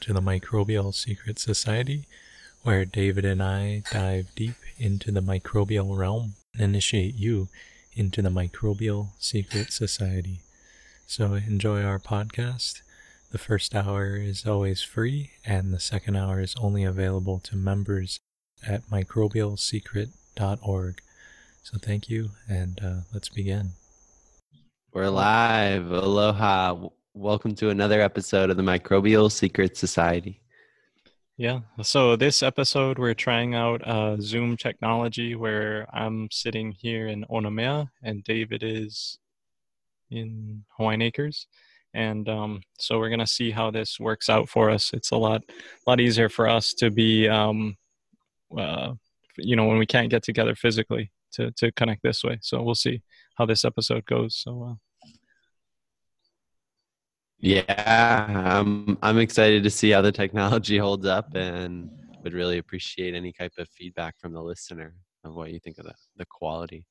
To the Microbial Secret Society, where David and I dive deep into the microbial realm and initiate you into the Microbial Secret Society. So enjoy our podcast. The first hour is always free, and the second hour is only available to members at microbialsecret.org. So thank you, and uh, let's begin. We're live. Aloha. Welcome to another episode of the Microbial Secret Society. Yeah. So this episode, we're trying out uh, Zoom technology where I'm sitting here in Onomea and David is in Hawaiian Acres. And um, so we're going to see how this works out for us. It's a lot, lot easier for us to be, um, uh, you know, when we can't get together physically to, to connect this way. So we'll see how this episode goes. So, uh, yeah, I'm I'm excited to see how the technology holds up, and would really appreciate any type of feedback from the listener of what you think of the the quality.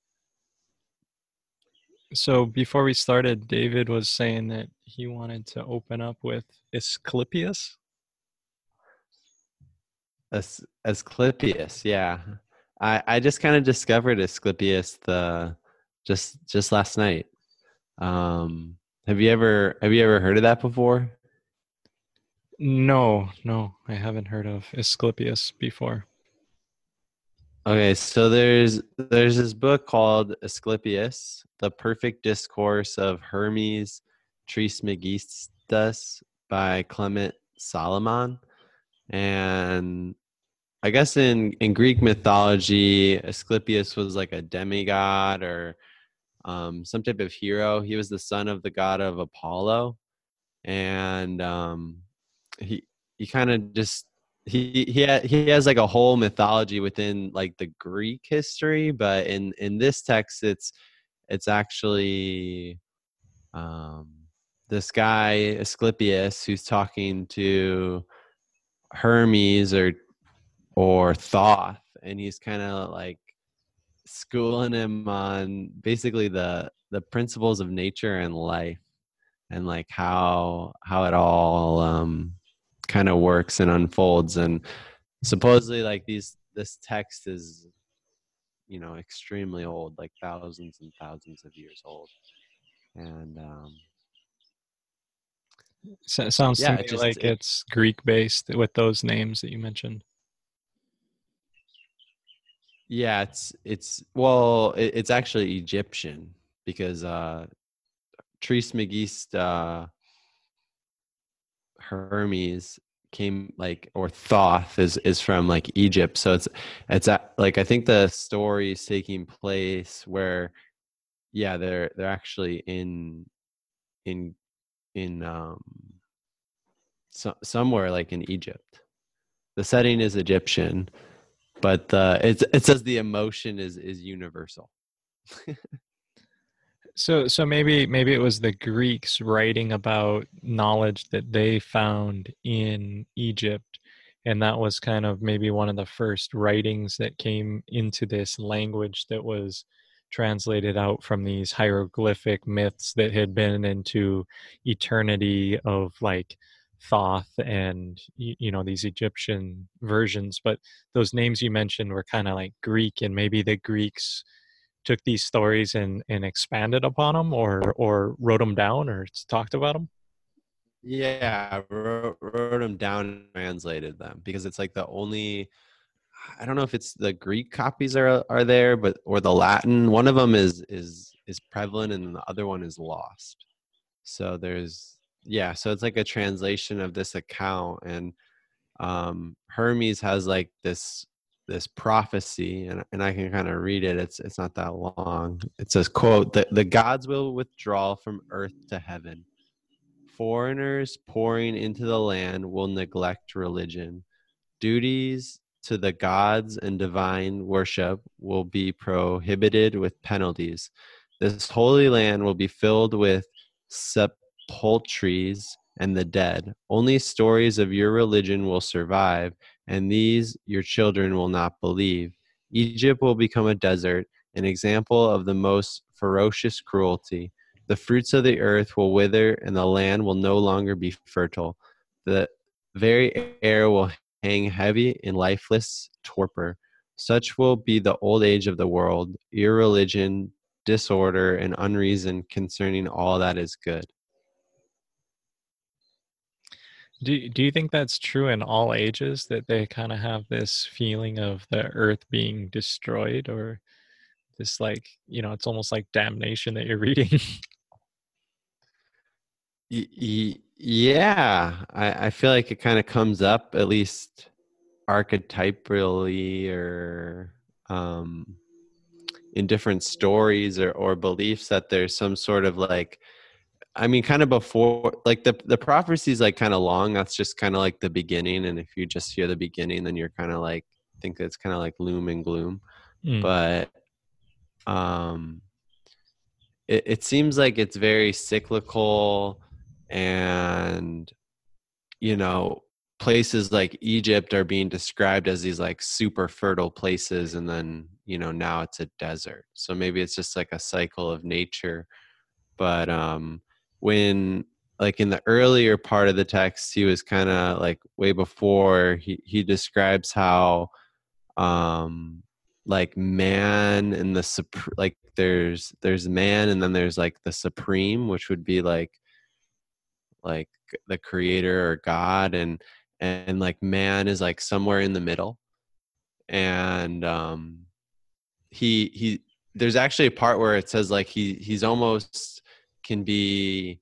So before we started, David was saying that he wanted to open up with Asclepius. As Asclepius, yeah. I I just kind of discovered Asclepius the just just last night. Um, have you ever have you ever heard of that before? No, no, I haven't heard of Asclepius before. Okay, so there's there's this book called Asclepius, The Perfect Discourse of Hermes Trismegistus by Clement Salaman. And I guess in, in Greek mythology, Asclepius was like a demigod or um, some type of hero. He was the son of the god of Apollo, and um, he he kind of just he he ha- he has like a whole mythology within like the Greek history, but in in this text, it's it's actually um, this guy Asclepius who's talking to Hermes or or Thoth, and he's kind of like schooling him on basically the the principles of nature and life and like how how it all um kind of works and unfolds. And supposedly like these this text is you know extremely old like thousands and thousands of years old. And um so it sounds yeah, to me it just, like it, it's greek based with those names that you mentioned yeah, it's it's well, it, it's actually Egyptian because uh Trismegistus uh Hermes came like or Thoth is is from like Egypt. So it's it's like I think the story is taking place where yeah, they're they're actually in in in um so, somewhere like in Egypt. The setting is Egyptian but uh, it it says the emotion is is universal. so so maybe maybe it was the Greeks writing about knowledge that they found in Egypt, and that was kind of maybe one of the first writings that came into this language that was translated out from these hieroglyphic myths that had been into eternity of like Thoth and you know these Egyptian versions, but those names you mentioned were kind of like Greek, and maybe the Greeks took these stories and and expanded upon them, or or wrote them down, or talked about them. Yeah, wrote, wrote them down translated them because it's like the only. I don't know if it's the Greek copies are are there, but or the Latin. One of them is is is prevalent, and the other one is lost. So there's yeah so it's like a translation of this account and um hermes has like this this prophecy and, and i can kind of read it it's it's not that long. It says quote the, the gods will withdraw from earth to heaven. Foreigners pouring into the land will neglect religion. Duties to the gods and divine worship will be prohibited with penalties. This holy land will be filled with sep- poultries, and the dead. Only stories of your religion will survive, and these your children will not believe. Egypt will become a desert, an example of the most ferocious cruelty. The fruits of the earth will wither, and the land will no longer be fertile. The very air will hang heavy in lifeless torpor. Such will be the old age of the world, irreligion, disorder, and unreason concerning all that is good. Do do you think that's true in all ages that they kind of have this feeling of the earth being destroyed or this like, you know, it's almost like damnation that you're reading? yeah, I, I feel like it kind of comes up at least archetypally or um, in different stories or, or beliefs that there's some sort of like I mean, kind of before, like the the prophecy is like kind of long. That's just kind of like the beginning, and if you just hear the beginning, then you're kind of like think it's kind of like loom and gloom. Mm. But um, it, it seems like it's very cyclical, and you know, places like Egypt are being described as these like super fertile places, and then you know now it's a desert. So maybe it's just like a cycle of nature. But um, when like in the earlier part of the text he was kind of like way before he he describes how um like man and the sup- like there's there's man and then there's like the supreme which would be like like the creator or god and and like man is like somewhere in the middle. And um he he there's actually a part where it says like he he's almost can be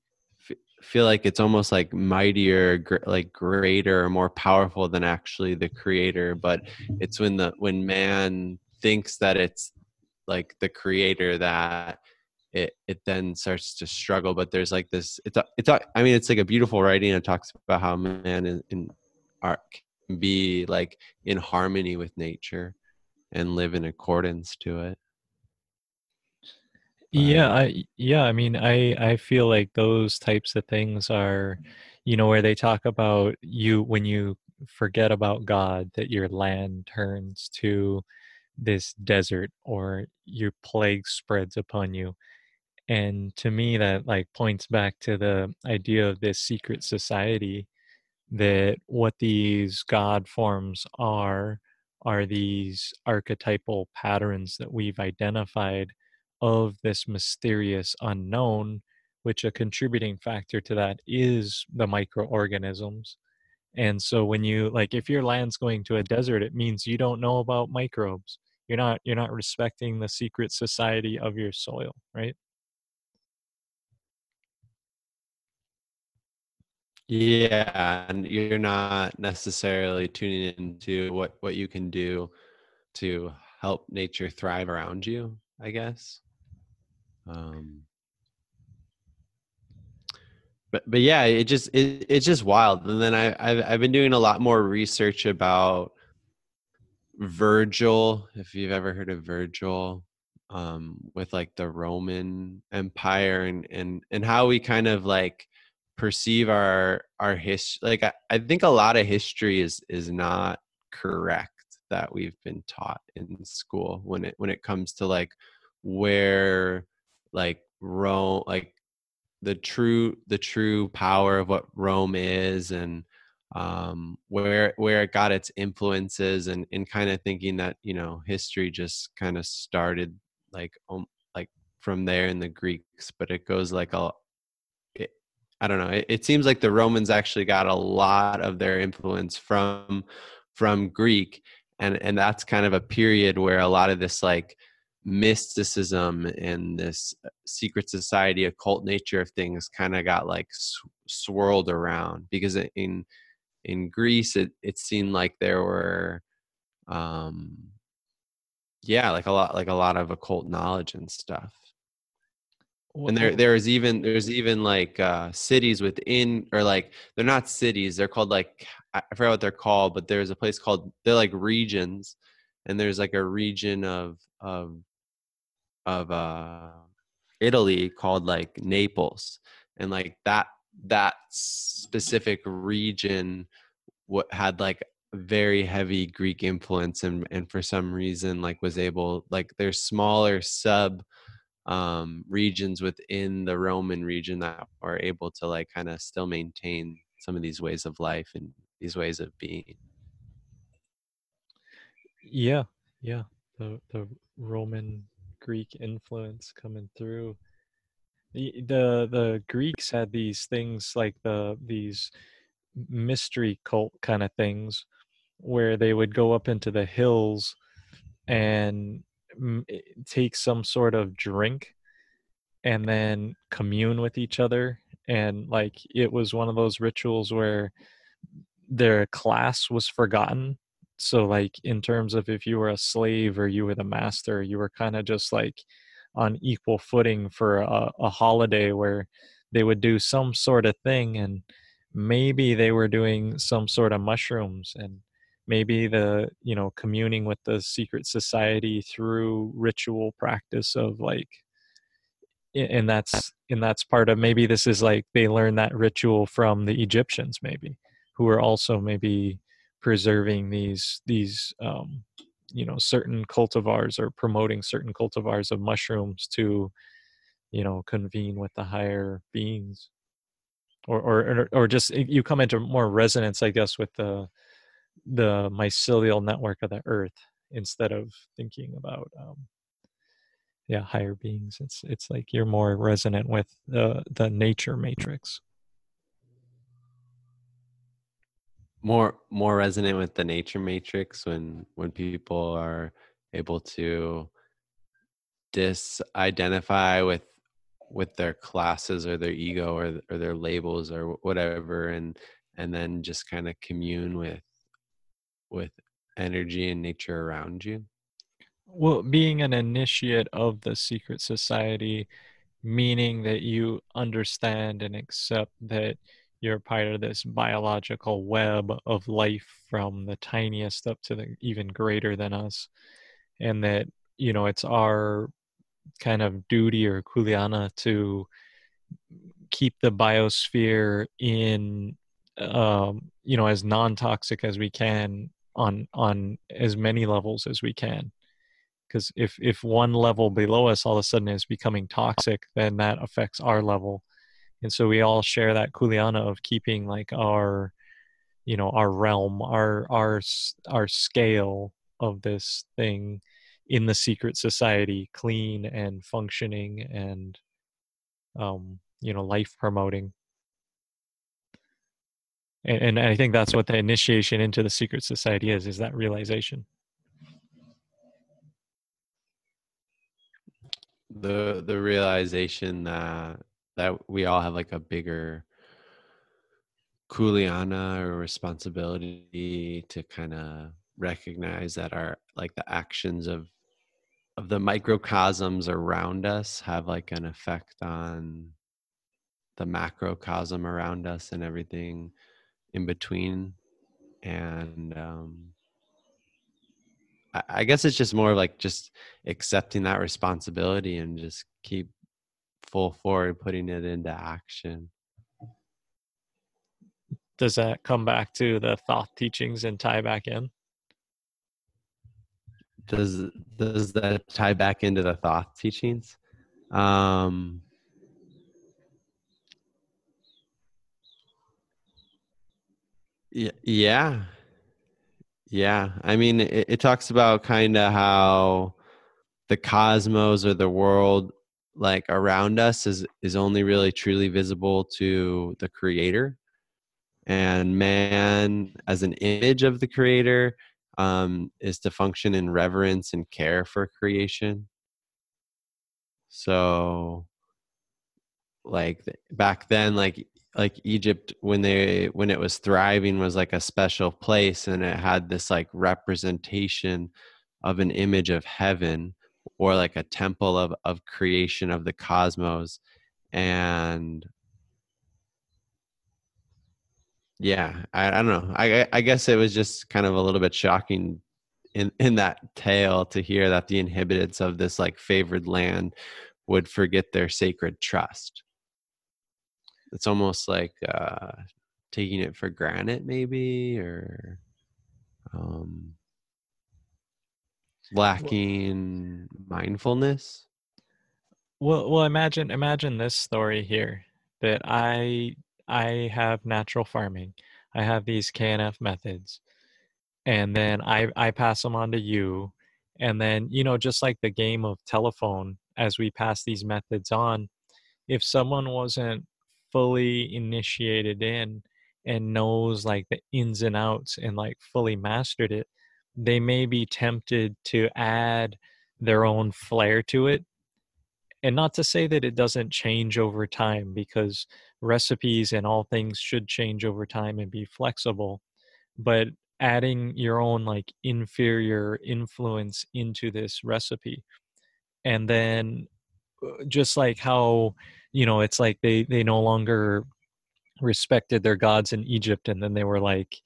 feel like it's almost like mightier like greater or more powerful than actually the creator but it's when the when man thinks that it's like the creator that it it then starts to struggle but there's like this it's a, it's a, i mean it's like a beautiful writing it talks about how man in, in art can be like in harmony with nature and live in accordance to it yeah, I yeah, I mean, I I feel like those types of things are, you know, where they talk about you when you forget about God, that your land turns to this desert or your plague spreads upon you. And to me, that like points back to the idea of this secret society that what these God forms are are these archetypal patterns that we've identified of this mysterious unknown, which a contributing factor to that is the microorganisms. And so when you like if your land's going to a desert, it means you don't know about microbes. You're not you're not respecting the secret society of your soil, right? Yeah, and you're not necessarily tuning into what what you can do to help nature thrive around you, I guess. Um, but but yeah, it just it, it's just wild. And then I I've, I've been doing a lot more research about Virgil. If you've ever heard of Virgil, um, with like the Roman Empire and and and how we kind of like perceive our our history. Like I, I think a lot of history is is not correct that we've been taught in school when it when it comes to like where like Rome, like the true the true power of what Rome is and um, where where it got its influences and and kind of thinking that you know history just kind of started like um, like from there in the Greeks, but it goes like a it, I don't know. It, it seems like the Romans actually got a lot of their influence from from Greek, and and that's kind of a period where a lot of this like mysticism and this uh, secret society occult nature of things kind of got like sw- swirled around because in in Greece it it seemed like there were um yeah like a lot like a lot of occult knowledge and stuff. And there there is even there's even like uh cities within or like they're not cities they're called like i forget what they're called but there's a place called they're like regions and there's like a region of of of uh, Italy called like Naples, and like that that specific region what had like very heavy Greek influence, and and for some reason like was able like there's smaller sub um, regions within the Roman region that are able to like kind of still maintain some of these ways of life and these ways of being. Yeah yeah the the roman greek influence coming through. The the, greeks had these things like the these mystery cult kind of things where they would go up into the hills and eh, take some sort of drink and then commune with each other. And like it was one of those rituals where their class was forgotten so like in terms of if you were a slave or you were the master you were kind of just like on equal footing for a, a holiday where they would do some sort of thing and maybe they were doing some sort of mushrooms and maybe the you know communing with the secret society through ritual practice of like and uh that's and that's part of maybe this is like they learned that ritual from the egyptians maybe who are also maybe preserving these these um you know certain cultivars or promoting certain cultivars of mushrooms to you know convene with the higher beings. Or or or just you come into more resonance i guess with the the mycelial network of the earth instead of thinking about um yeah higher beings. It's it's like you're more resonant with the the nature matrix more more resonant with the nature matrix when when people are able to disidentify with with their classes or their ego or or their labels or whatever and and then just kind of commune with with energy and nature around you? Well being an initiate of the secret society meaning that you understand and accept that you're part of this biological web of life from the tiniest up to the even greater than us and that you know it's our kind of duty or kuleana to keep the biosphere in um, you know as non-toxic as we can on on as many levels as we can. Because if if one level below us all of a sudden is becoming toxic then that affects our level and so we all share that kuleana of keeping like our you know our realm our our our scale of this thing in the secret society clean and functioning and um you know life promoting. And, and i think that's what the initiation into the secret society is is that realization. The the realization that that we all have like a bigger kuleana or responsibility to kind of recognize that our like the actions of of the microcosms around us have like an effect on the macrocosm around us and everything in between. And um I, I guess it's just more like just accepting that responsibility and just keep full forward putting it into action. Does that come back to the Thoth teachings and tie back in? Does does that tie back into the Thoth teachings? Um yeah. Yeah i mean it, it talks about kind of how the cosmos or the world like around us is is only really truly visible to the creator. And man as an image of the creator um, is to function in reverence and care for creation. So like back then like like egypt when they when it was thriving was like a special place and it had this like representation of an image of heaven or like a temple of of creation of the cosmos and yeah I, I don't know I I guess it was just kind of a little bit shocking in in that tale to hear that the inhabitants of this like favored land would forget their sacred trust. It's almost like uh taking it for granted maybe or um lacking mindfulness? Well well imagine imagine this story here that i i have natural farming. I have these KNF methods, and then I I pass them on to you, and then you know just like the game of telephone, as we pass these methods on, if someone wasn't fully initiated in and knows like the ins and outs and like fully mastered it, they may be tempted to add their own flair to it. And not to say that it doesn't change over time because recipes and all things should change over time and be flexible, but adding your own like inferior influence into this recipe. And then uh, just like how you know it's like they they no longer respected their gods in Egypt and then they were like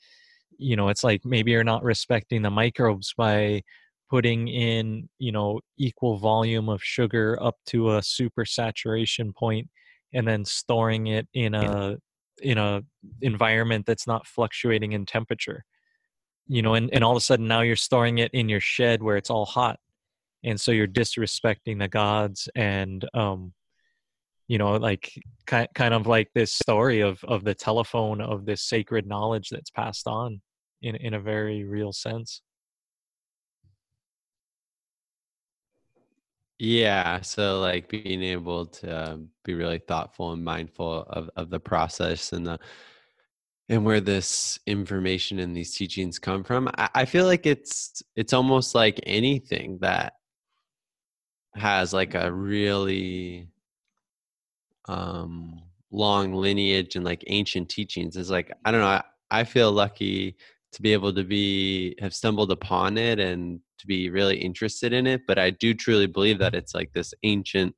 you know it's like maybe you're not respecting the microbes by putting in you know equal volume of sugar up to a super saturation point and then storing it in a in a environment that's not fluctuating in temperature you know and, and all of a sudden now you're storing it in your shed where it's all hot and so you're disrespecting the gods and um you know like kind kind of like this story of of the telephone of this sacred knowledge that's passed on in in a very real sense. Yeah so like being able to be really thoughtful and mindful of of the process and the and where this information and these teachings come from I, I feel like it's it's almost like anything that has like a really um long lineage and like ancient teachings is like i don't know I, I feel lucky to be able to be have stumbled upon it and to be really interested in it but i do truly believe that it's like this ancient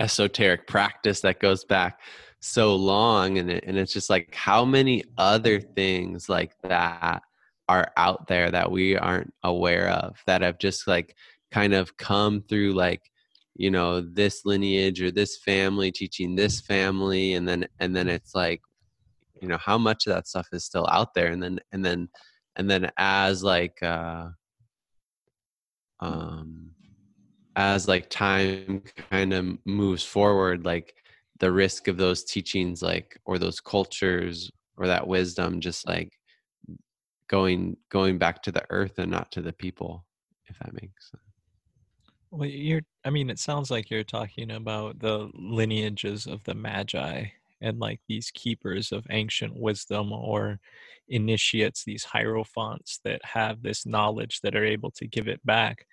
esoteric practice that goes back so long and it, and it's just like how many other things like that are out there that we aren't aware of that have just like kind of come through like you know this lineage or this family teaching this family and then and then it's like you know how much of that stuff is still out there and then and then and then as like uh um as like time kind of moves forward like the risk of those teachings like or those cultures or that wisdom just like going going back to the earth and not to the people if that makes sense well, you're, I mean, it sounds like you're talking about the lineages of the Magi and like these keepers of ancient wisdom or initiates, these hierophants that have this knowledge that are able to give it back.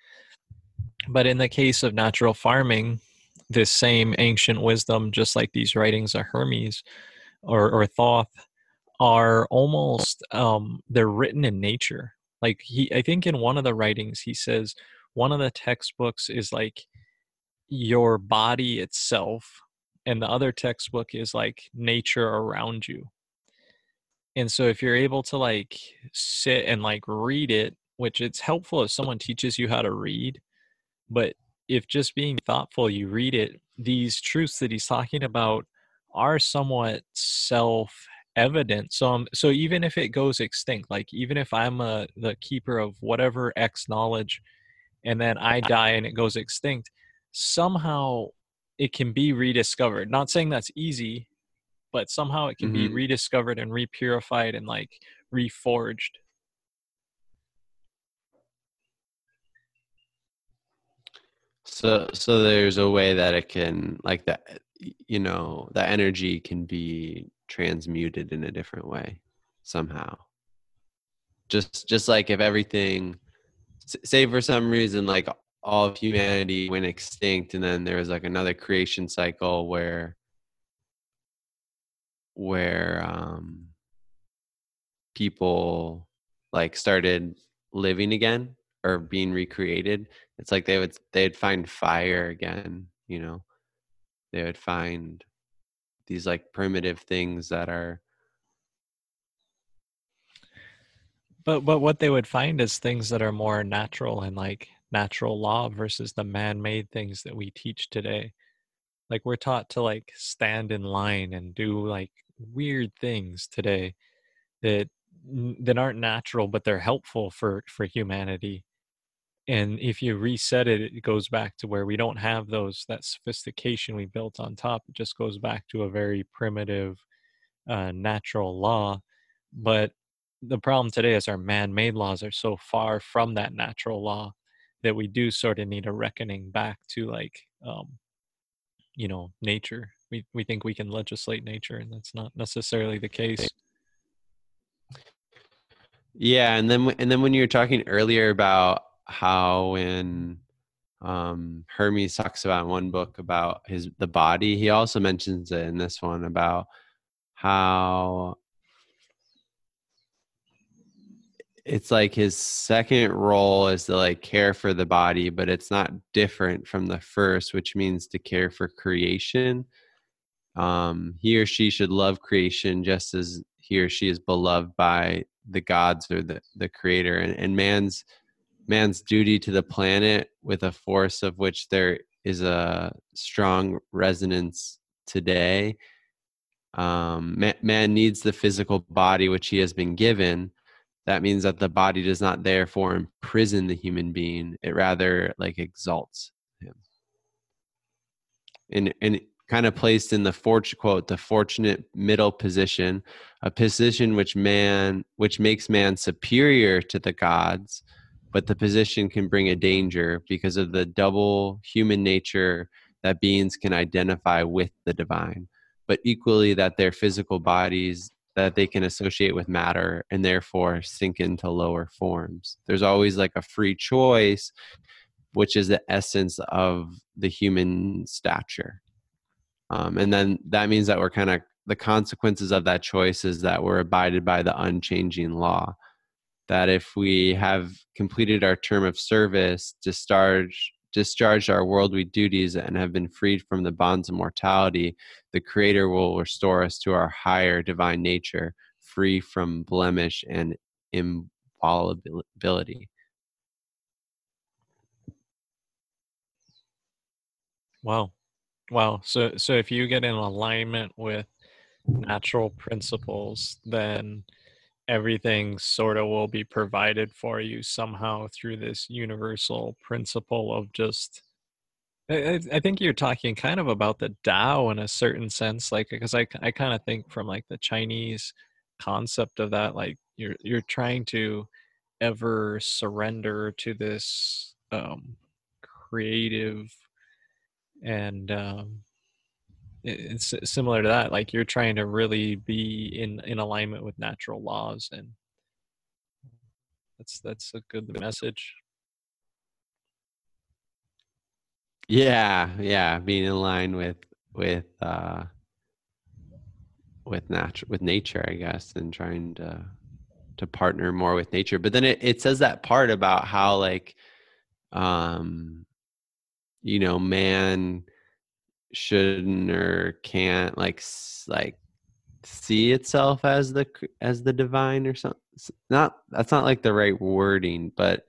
But in the case of natural farming, this same ancient wisdom, just like these writings of Hermes or, or Thoth, are almost um, they're written in nature. Like he, I think in one of the writings he says one of the textbooks is like your body itself and the other textbook is like nature around you. And so if you're able to like sit and like read it which it's helpful if someone teaches you how to read but if just being thoughtful you read it these truths that he's talking about are somewhat self evident so um, so even if it goes extinct like even if i'm a the keeper of whatever x knowledge and then I die and it goes extinct, somehow it can be rediscovered. Not saying that's easy, but somehow it can mm-hmm. be rediscovered and repurified and like reforged. So so there's a way that it can like that you know, that energy can be transmuted in a different way somehow. Just just like if everything say for some reason like all of humanity went extinct and then there was like another creation cycle where where um people like started living again or being recreated. It's like they would they'd find fire again you know? They would find these like primitive things that are But but what they would find is things that are more natural and like natural law versus the man-made things that we teach today. Like we're taught to like stand in line and do like weird things today that that aren't natural but they're helpful for for humanity. And if you reset it it goes back to where we don't have those that sophistication we built on top. It just goes back to a very primitive uh, natural law but the problem today is our man-made laws are so far from that natural law that we do sort of need a reckoning back to like um, you know nature we we think we can legislate nature and that's not necessarily the case yeah and then and then when you were talking earlier about how when um, Hermes talks about in one book about his the body. He also mentions it in this one about how it's like his second role is to like care for the body, but it's not different from the first, which means to care for creation. Um, he or she should love creation just as he or she is beloved by the gods or the, the creator. And, and man's man's duty to the planet with a force of which there is a strong resonance today. Um, man, man needs the physical body which he has been given. That means that the body does not therefore imprison the human being; it rather like exalts him. And and kind of placed in the fortune quote the fortunate middle position, a position which man which makes man superior to the gods but the position can bring a danger because of the double human nature that beings can identify with the divine but equally that their physical bodies that they can associate with matter and therefore sink into lower forms. There's always like a free choice which is the essence of the human stature. Um, and then that means that we're kind of the consequences of that choice is that we're abided by the unchanging law. That if we have completed our term of service, discharge, discharged our worldly duties, and have been freed from the bonds of mortality, the Creator will restore us to our higher divine nature, free from blemish and inviolability. Wow. Wow. So so if you get in alignment with natural principles, then everything sort of will be provided for you somehow through this universal principle of just I, I think you're talking kind of about the Tao in a certain sense, like because I, I kind of think from like the Chinese concept of that, like you're you're trying to ever surrender to this um, creative and um, it's similar to that like you're trying to really be in in alignment with natural laws and that's that's a good message. Yeah yeah being in line with with uh with nature with nature i guess and trying to to partner more with nature. But then it, it says that part about how like um you know man shouldn't or can't like like see itself as the as the divine or something not that's not like the right wording but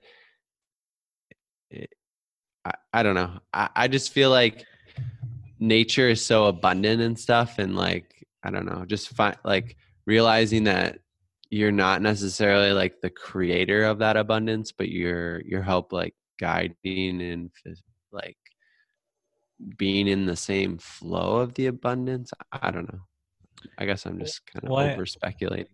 it, I, I don't know. I, I just feel like nature is so abundant and stuff and like i don't know just find like realizing that you're not necessarily like the creator of that abundance but you're you're help like guiding and like being in the same flow of the abundance i don't know i guess i'm just kind of well, over speculating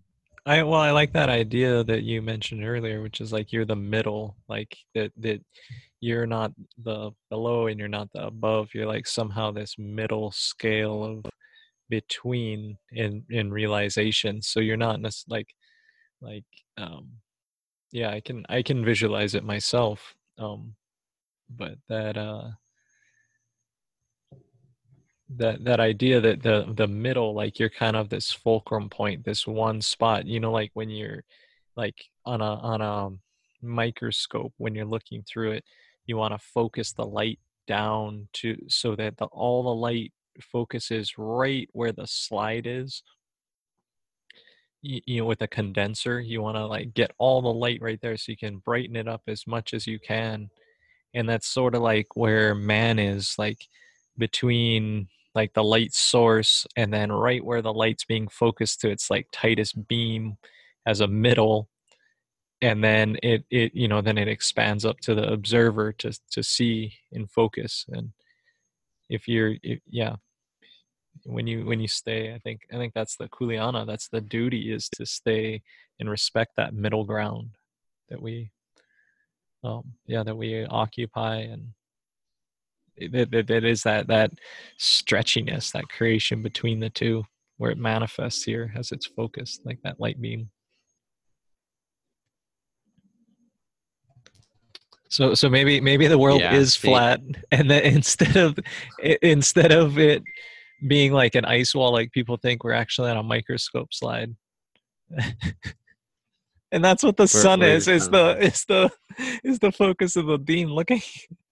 I well, I like that idea that you mentioned earlier, which is like you're the middle, like that that you're not the below and you're not the above. You're like somehow this middle scale of between in in realization. So you're not like like um yeah, I can I can visualize it myself. Um but that uh that that idea that the the middle like you're kind of this fulcrum point this one spot you know like when you're like on a on a um, microscope when you're looking through it you want to focus the light down to so that the all the light focuses right where the slide is. You, you know with a condenser you want to like get all the light right there so you can brighten it up as much as you can. And that's sort of like where man is like between like the light source and then right where the light's being focused to its like tightest beam as a middle and then it it you know then it expands up to the observer to to see in focus and if you're if, yeah. When you when you stay i think i think that's the kuleana that's the duty is to stay and respect that middle ground that we um yeah that we occupy and it, it, it is that that stretchiness that creation between the two where it manifests here as its focus like that light beam. So so maybe maybe the world yeah, is flat and that instead of instead of it being like an ice wall like people think we're actually on a microscope slide. And that's what the where, sun is is the is the is the focus of the beam. Looking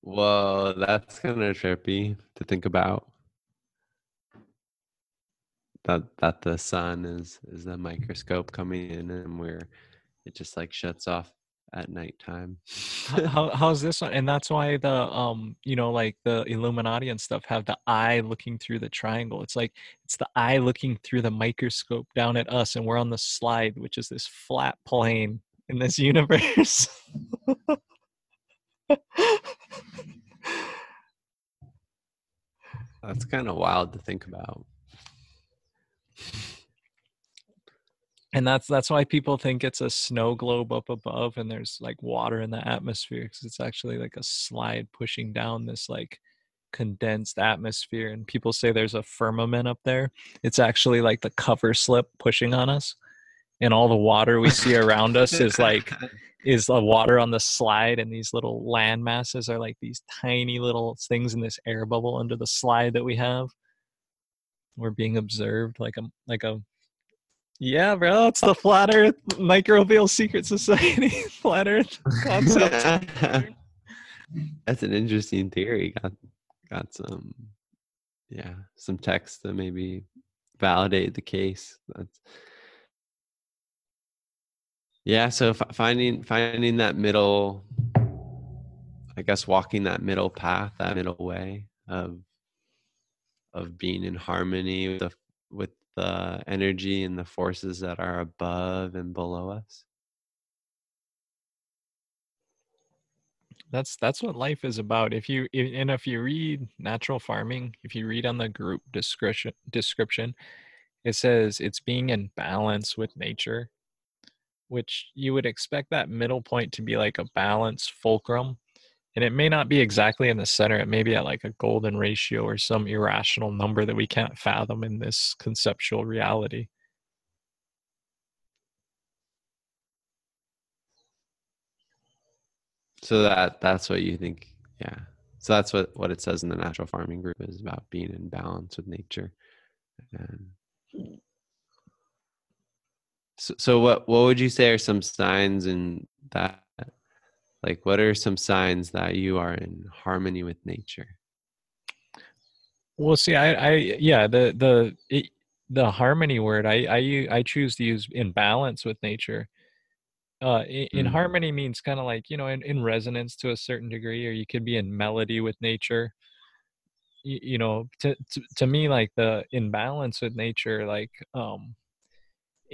Whoa, that's kind of trippy to think about. That that the sun is is the microscope coming in, and where it just like shuts off at nighttime. How, how's this one? And that's why the um you know like the Illuminati and stuff have the eye looking through the triangle. It's like it's the eye looking through the microscope down at us, and we're on the slide, which is this flat plane in this universe. That's kind of wild to think about. And that's that's why people think it's a snow globe up above and there's like water in the atmosphere because it's actually like a slide pushing down this like condensed atmosphere and people say there's a firmament up there. It's actually like the cover slip pushing on us and all the water we see around us is like is the water on the slide and these little land masses are like these tiny little things in this air bubble under the slide that we have. We're being observed like a like a yeah bro it's the flat earth microbial secret society flat earth concept. That's an interesting theory. Got got some yeah some text to maybe validate the case. That's yeah so f- finding finding that middle i guess walking that middle path that middle way of of being in harmony with the with the energy and the forces that are above and below us. That's that's what life is about. If you and if you read natural farming if you read on the group description description it says it's being in balance with nature which you would expect that middle point to be like a balanced fulcrum. And it may not be exactly in the center, it may be at like a golden ratio or some irrational number that we can't fathom in this conceptual reality. So that that's what you think, yeah. So that's what what it says in the natural farming group is about being in balance with nature. And so, so what what would you say are some signs in that like what are some signs that you are in harmony with nature? Well, see, I, I, yeah, the the it, the harmony word, I, I, I choose to use in balance with nature. Uh, in, in mm. harmony means kind of like you know, in, in resonance to a certain degree, or you could be in melody with nature. You, you know, to, to to me, like the in balance with nature, like um,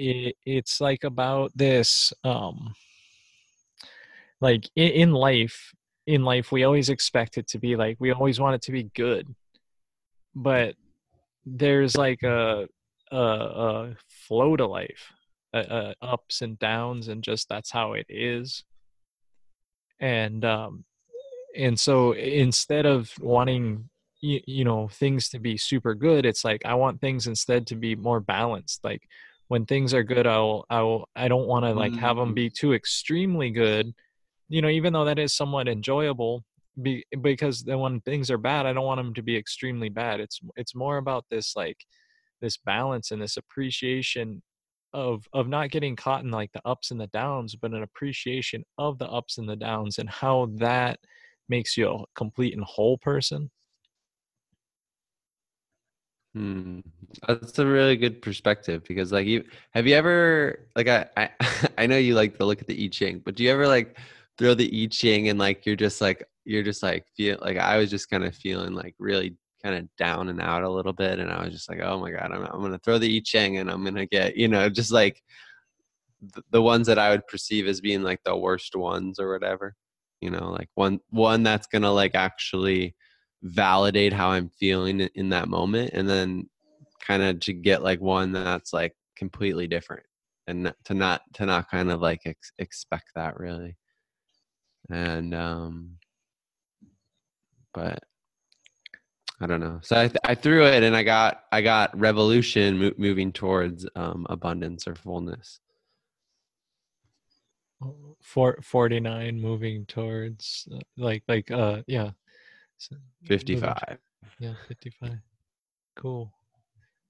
it, it's like about this um like in, in life in life we always expect it to be like we always want it to be good. But there's like a a, a flow to life a, ups and downs and just that's how it is. And um and so instead of wanting you, you know things to be super good it's like i want things instead to be more balanced like when things are good i'll i'll i don't want to like have them mm. be too extremely good you know even though that is somewhat enjoyable be, because then when things are bad i don't want them to be extremely bad it's it's more about this like this balance and this appreciation of of not getting caught in like the ups and the downs but an appreciation of the ups and the downs and how that makes you a complete and whole person Hmm. That's a really good perspective because like you have you ever like I I, I know you like to look at the I Ching, but do you ever like throw the I Ching and like you're just like you're just like feel like I was just kind of feeling like really kind of down and out a little bit and I was just like, oh my god, I'm I'm gonna throw the I Ching and I'm gonna get you know just like the, the ones that I would perceive as being like the worst ones or whatever. you know like one one that's gonna like actually validate how i'm feeling in that moment and then kind of to get like one that's like completely different and to not to not kind of like ex- expect that really and um but I don't know. So I, th- I threw it and I got I got revolution mo- moving towards um, abundance or fullness. For 49 moving towards uh, like like uh yeah. So 55. yeah, 55. Cool.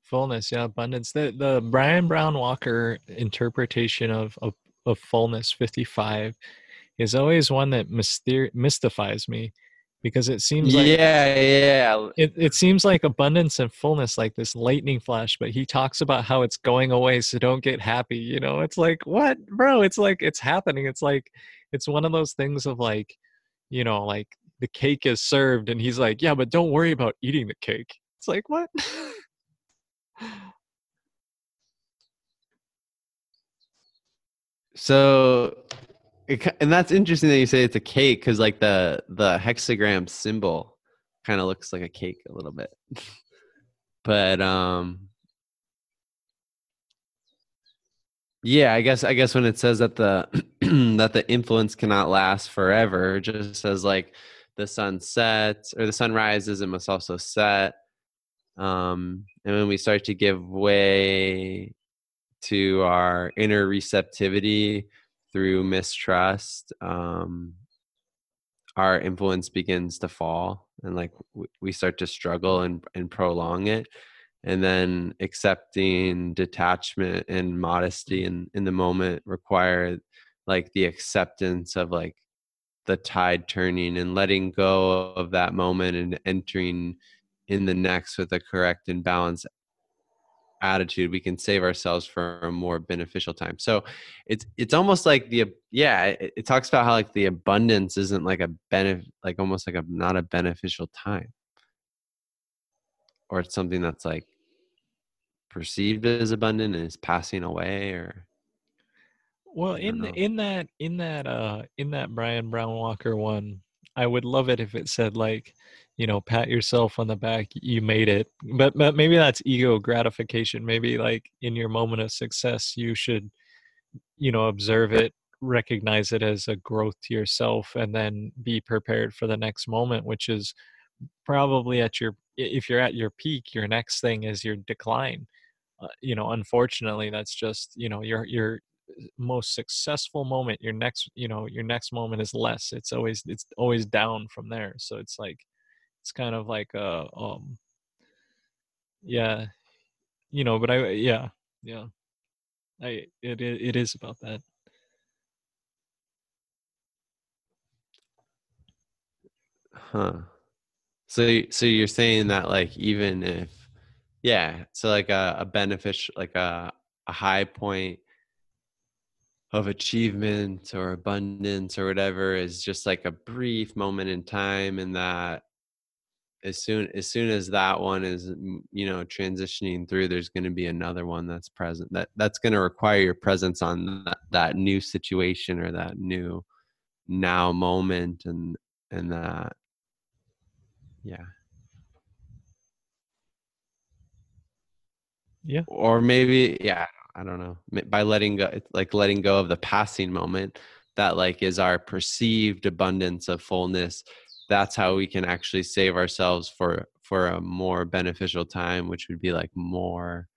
Fullness, yeah, abundance. The the Brian Browne Walker interpretation of of, of fullness 55 is always one that myster- mystifies me because it seems like yeah yeah it, it seems like abundance and fullness like this lightning flash but he talks about how it's going away so don't get happy you know it's like what bro it's like it's happening it's like it's one of those things of like you know like the cake is served and he's like yeah but don't worry about eating the cake. It's like what? So it, and that's interesting that you say it's a cake because like the the hexagram symbol kind of looks like a cake a little bit. But um yeah i guess i guess when it says that the that the influence cannot last forever just says like the sun sets or the sun rises and must also set. Um and when we start to give way to our inner receptivity through mistrust um, our influence begins to fall and like we start to struggle and, and prolong it. And then accepting detachment and modesty in, in the moment require like the acceptance of like the tide turning and letting go of that moment and entering in the next with a correct and balanced attitude we can save ourselves for a more beneficial time. So it's it's almost like the yeah it, it talks about how like the abundance isn't like a benefit like almost like a not a beneficial time. Or it's something that's like perceived as abundant and is passing away or well in in that in that uh in that Brian Browne Walker one i would love it if it said like you know pat yourself on the back you made it. But, but maybe that's ego gratification. Maybe like in your moment of success you should you know observe it recognize it as a growth to yourself and then be prepared for the next moment which is probably at your if you're at your peak your next thing is your decline. Uh, you know unfortunately that's just you know your your most successful moment your next you know your next moment is less. It's always it's always down from there. So it's like it's kind of like a um yeah you know but i yeah yeah. I it it is about that. Huh. So so you're saying that like even if yeah so like a, a beneficial like a, a high point of achievement or abundance or whatever is just like a brief moment in time and that as soon as soon as that one is mm, you know transitioning through there's going to be another one that's present that that's going to require your presence on that, that new situation or that new now moment and and that yeah. Yeah. Or maybe yeah i don't know by letting go like letting go of the passing moment that like is our perceived abundance of fullness. That's how we can actually save ourselves for for a more beneficial time which would be like more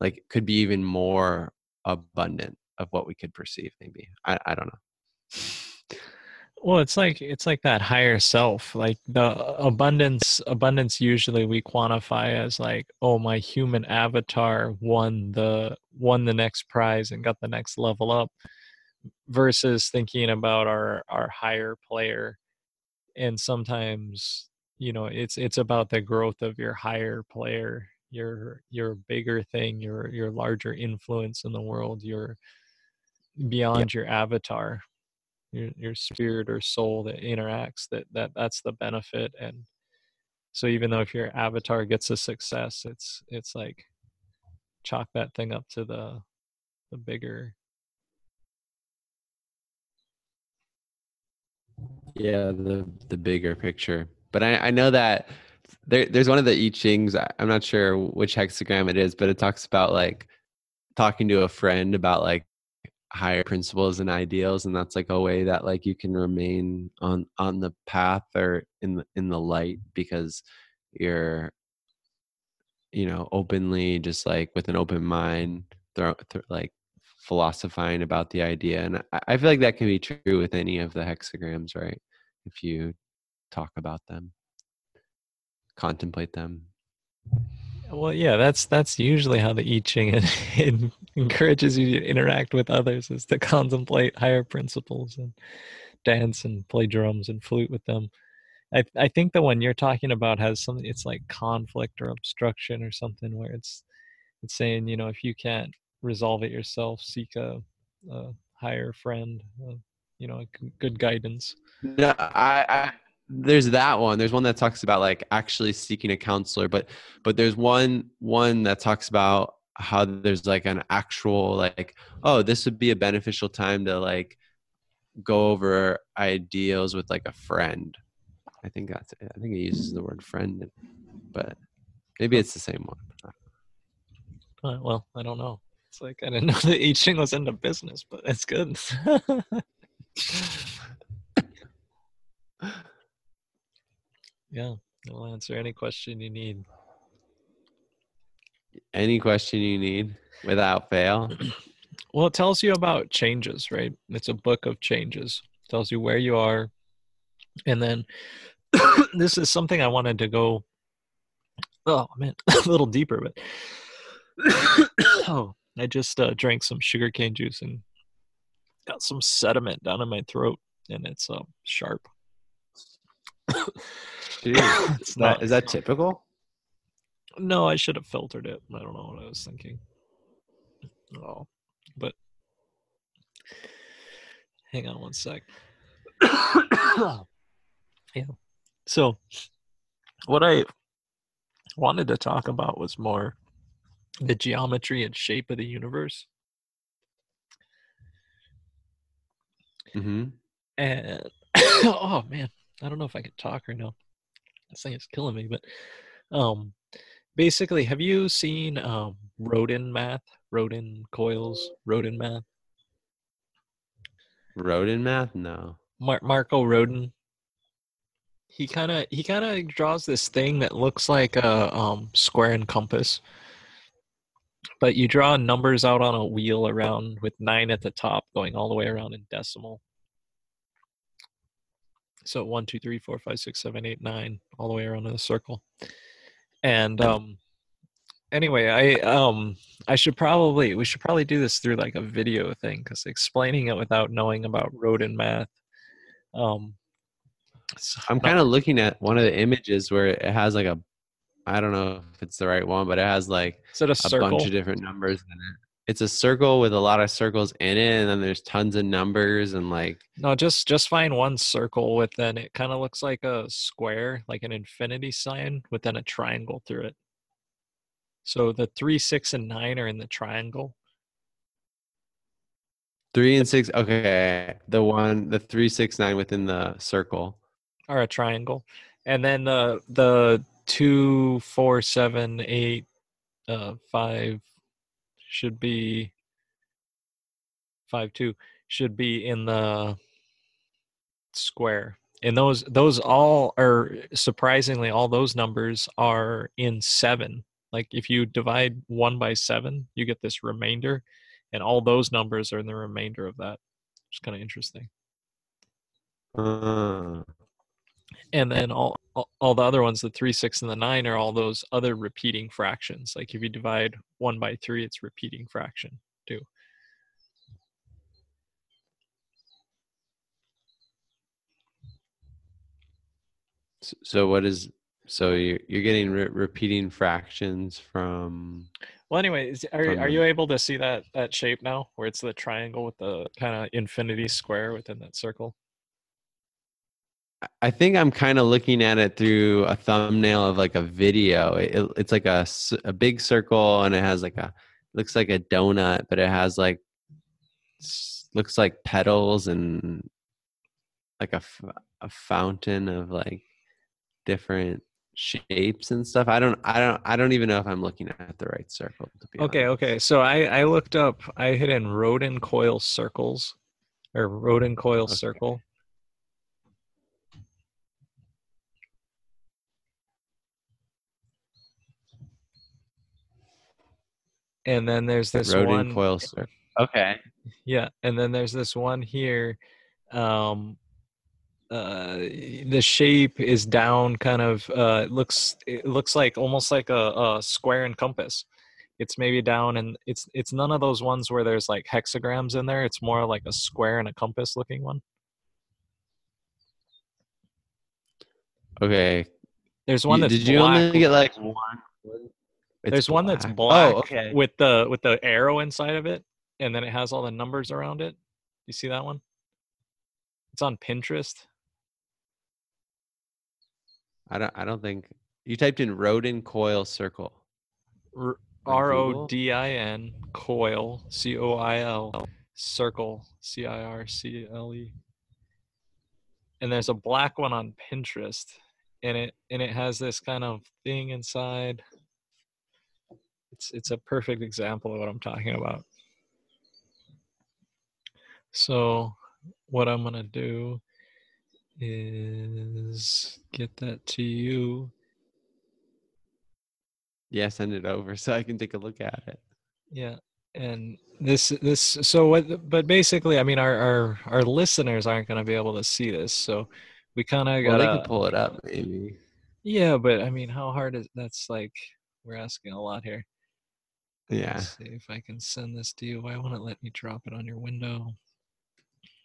like could be even more abundant of what we could perceive maybe. I, I don't know well it's like it's like that higher self like the abundance abundance usually we quantify as like oh my human avatar won the won the next prize and got the next level up versus thinking about our our higher player. And sometimes you know it's it's about the growth of your higher player your your bigger thing your your larger influence in the world your beyond your avatar your your spirit or soul that interacts that that that's the benefit and so even though if your avatar gets a success it's it's like chalk that thing up to the the bigger Yeah, the the bigger picture. But I, I know that there, there's one of the I Chings. I'm not sure which hexagram it is, but it talks about like talking to a friend about like higher principles and ideals and that's like a way that like you can remain on on the path or in in the light because you're you know openly just like with an open mind throw, th- like philosophizing about the idea and I, I feel like that can be true with any of the hexagrams right? If you talk about them contemplate them well, yeah, that's that's usually how the I Ching it, it encourages you to interact with others is to contemplate higher principles and dance and play drums and flute with them. I I think the one you're talking about has something. It's like conflict or obstruction or something where it's it's saying you know if you can't resolve it yourself, seek a, a higher friend, uh, you know, good guidance. No, I, I there's that one. There's one that talks about like actually seeking a counselor but but there's one one that talks about how there's like an actual like oh this would be a beneficial time to like go over ideals with like a friend. I think that's it. i think it uses the word friend but maybe it's the same one. Uh, well i don't know. It's like i didn't know that I Ching was into business but it's good Yeah, I'll answer any question you need. Any question you need without fail. well, it tells you about changes, right? It's a book of changes. It tells you where you are. And then this is something I wanted to go oh man, a little deeper, but oh, I just uh, drank some sugarcane juice and got some sediment down in my throat and it's uh, sharp. it's not, is that typical? No, I should have filtered it. I don't know what I was thinking. Oh, but hang on one sec. yeah. So, what I wanted to talk about was more the geometry and shape of the universe. Mm-hmm. And oh man, I don't know if I can talk right now this thing is killing me. But um, basically, have you seen um, Rodin math, Rodin coils, Rodin math? Rodin math? No. Mar- Marko Rodin. He kind of he kind of draws this thing that looks like a um, square and compass, but you draw numbers out on a wheel around with nine at the top, going all the way around in decimal. So one, two, three, four, five, six, seven, eight, nine, all the way around in a circle. And um, anyway, I um, I should probably we should probably do this through like a video thing because explaining it without knowing about Rodin math. Um, I'm kind of looking at one of the images where it has like a, I don't know if it's the right one, but it has like a, a bunch of different numbers in it it's a circle with a lot of circles in it and then there's tons of numbers and like no just just find one circle within it kind of looks like a square like an infinity sign within a triangle through it. So the three six and nine are in the triangle. Three and six okay the one the three six nine within the circle. Are a triangle. And then the the two four seven eight uh five should be five two should be in the square. And those those all are surprisingly all those numbers are in seven. Like if you divide one by seven you get this remainder and all those numbers are in the remainder of that. It's kind of interesting. Uh, and then all, all, all the other ones the three six and the nine are all those other repeating fractions. Like if you divide one by three it's repeating fraction too. So what is so you're, you're getting re- repeating fractions from well anyway is, are, are you able to see that that shape now where it's the triangle with the kind of infinity square within that circle I think I'm kind of looking at it through a thumbnail of like a video. It, it's like a, a big circle and it has like a looks like a donut, but it has like looks like petals and like a, f- a fountain of like different shapes and stuff. I don't I don't I don't even know if I'm looking at the right circle to be Okay, honest. okay. So I I looked up. I hit in Rodin coil circles, or Rodin coil Okay. circle. And then there's this Rodin one. coil circle. Okay. Yeah, and then there's this one here. Um, uh, the shape is down, kind of. Uh, it looks it looks like almost like a, a square and compass. It's maybe down, and it's it's none of those ones where there's like hexagrams in there. It's more like a square and a compass looking one. Okay. There's one that. did you black. only get like one? It's there's one that's black Oh, okay. with the with the arrow inside of it, and then it has all the numbers around it. You see that one? It's on Pinterest. I don't I don't think you typed in Rodin coil circle. R On R O Google? D I N coil C O I L circle C I R C L E. And there's a black one on Pinterest, and it and it has this kind of thing inside. It's it's a perfect example of what I'm talking about. So what I'm gonna do is get that to you. Yeah, send it over so I can take a look at it. Yeah, and this this so what? But basically, I mean, our our our listeners aren't going to be able to see this, so we kind of Well, gotta. they can pull it up maybe. yeah, but I mean, how hard is that's like we're asking a lot here. Yeah. Let's see if I can send this to you. Why won't it let me drop it on your window?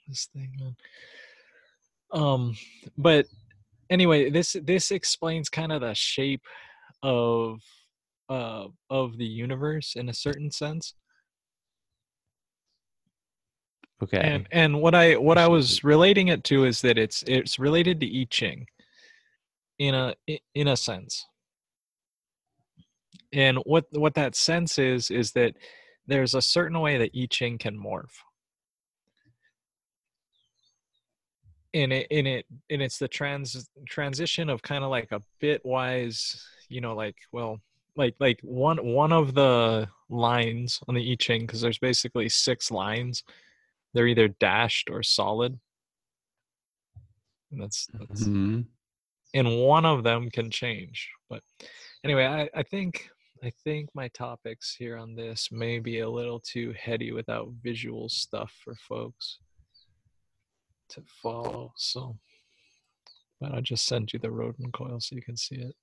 This thing, man. Um, but anyway, this this explains kind of the shape of uh of the universe in a certain sense. Okay. And and what I what I was relating it to is that it's it's related to I Ching in a in a sense. And what what that sense is is that there's a certain way that I Ching can morph. And it in it and it's the trans transition of kind of like a bitwise, you know, like well, like like one one of the lines on the I Ching because there's basically six lines they're either dashed or solid. And that's, that's Mhm. and one of them can change. But anyway, I, I think I think my topics here on this may be a little too heady without visual stuff for folks to follow. So but I'll just send you the Rodin coil so you can see it.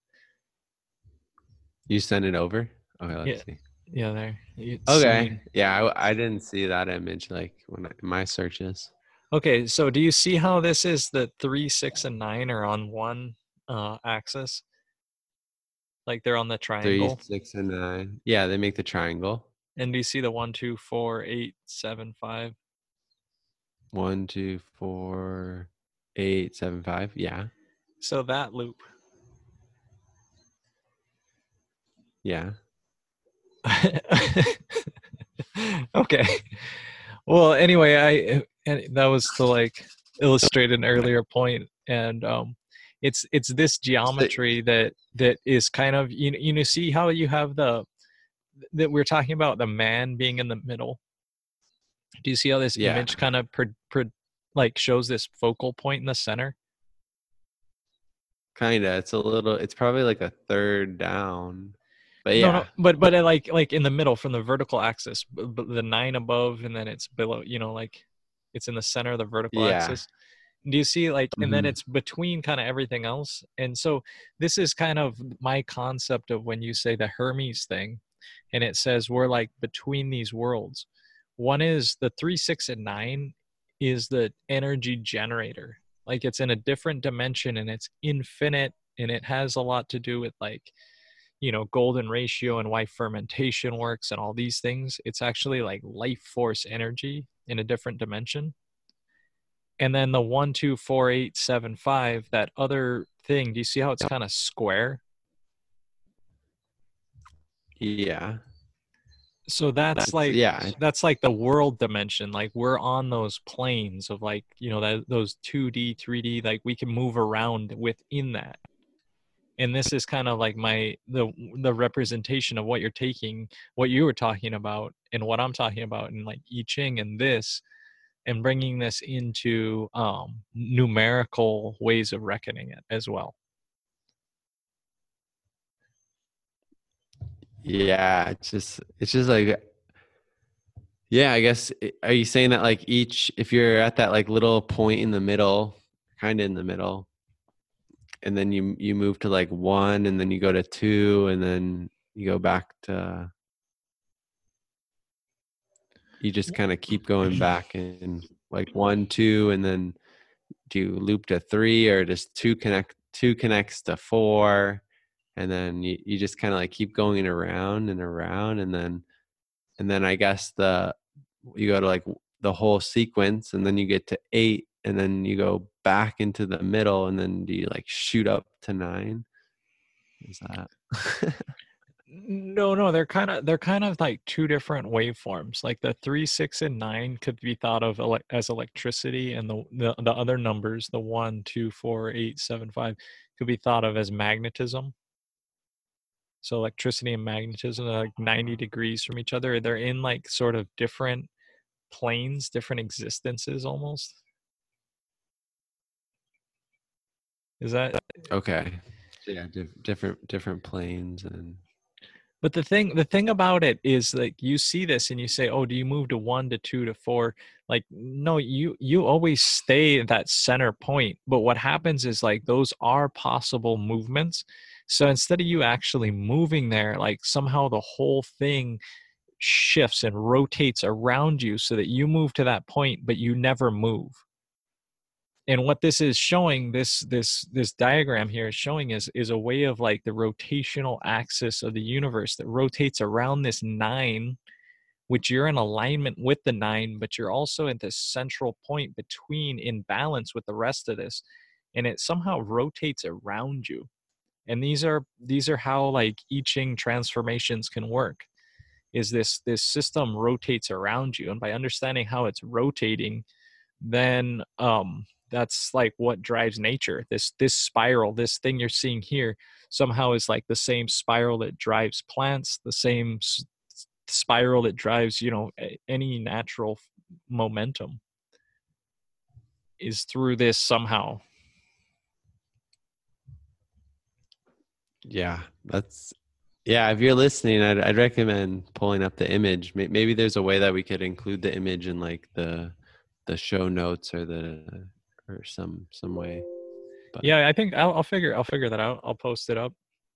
You send it over? Okay, let's Yeah. see. Yeah, there. You Okay. see- Yeah, I, I didn't see that image like when I, my searches. Okay, so do you see how this is the three, six, and nine are on one uh axis? Like they're on the triangle. Three, six, and nine. Yeah, they make the triangle. And do you see the one, two, four, eight, seven, five? One, two, four, eight, seven, five. Yeah. So that loop. Yeah. okay. Well, anyway, I and that was to like illustrate an earlier point, and um, it's it's this geometry that that is kind of you know, you know see how you have the that we're talking about the man being in the middle. Do you see how this Yeah. image kind of like shows this focal point in the center? Kinda. It's a little it's probably like a third down. But yeah. no, but but uh, like like in the middle from the vertical axis, the nine above, and then it's below. You know, like it's in the center of the vertical Yeah. axis. Do you see like, and then Mhm. it's between kind of everything else. And so this is kind of my concept of when you say the Hermes thing, and it says we're like between these worlds. One is the three, six, and nine is the energy generator. Like it's in a different dimension and it's infinite, and it has a lot to do with like you know golden ratio and why fermentation works and all these things it's actually like life force energy in a different dimension and then the one two four eight seven five that other thing do you see how it's kind of square Yeah. so that's, That's- like yeah. that's like the world dimension like we're on those planes of like you know that those 2d 3d like we can move around within that and this is kind of like my the the representation of what you're taking what you were talking about and what i'm talking about in like i ching and this and bringing this into um numerical ways of reckoning it as well. Yeah, it's just it's just like yeah, I guess are you saying that like each if you're at that like little point in the middle, kind of in the middle, and then you you move to like 1 and then you go to 2 and then you go back to you just kind of keep going back and like 1 2 and then do you loop to 3 or just 2 connect 2 connects to 4 and then you, you just kind of like keep going around and around and then and then i guess the you go to like the whole sequence and then you get to eight and then you go back into the middle and then do you like shoot up to nine? Is that No, no, they're kind of they're kind of like two different waveforms. Like the three, six, and nine could be thought of ele- as electricity, and the, the the other numbers, the one, two, four, eight, seven, five, could be thought of as magnetism. So electricity and magnetism are like ninety ah. degrees from each other. They're in like sort of different planes, different existences, almost. Is that okay yeah diff- different different planes and But the thing the thing about it is like you see this and you say, "Oh, do you move to 1 to 2 to 4?" Like no, you you always stay at that center point. But what happens is like those are possible movements. So instead of you actually moving there, like somehow the whole thing shifts and rotates around you so that you move to that point but you never move and what this is showing this this this diagram here is showing is is a way of like the rotational axis of the universe that rotates around this nine which you're in alignment with the nine but you're also at this central point between in balance with the rest of this and it somehow rotates around you. And these are these are how like i ching transformations can work is this this system rotates around you and by understanding how it's rotating then um that's like what drives nature this this spiral this thing you're seeing here somehow is like the same spiral that drives plants the same s- spiral that drives you know any natural f- momentum is through this somehow. Yeah that's yeah if you're listening i'd, I'd recommend pulling up the image. Maybe there's a way that we could include the image in like the the show notes or the or some some way But- yeah i think I'll, I'll figure i'll figure that out. I'll post it up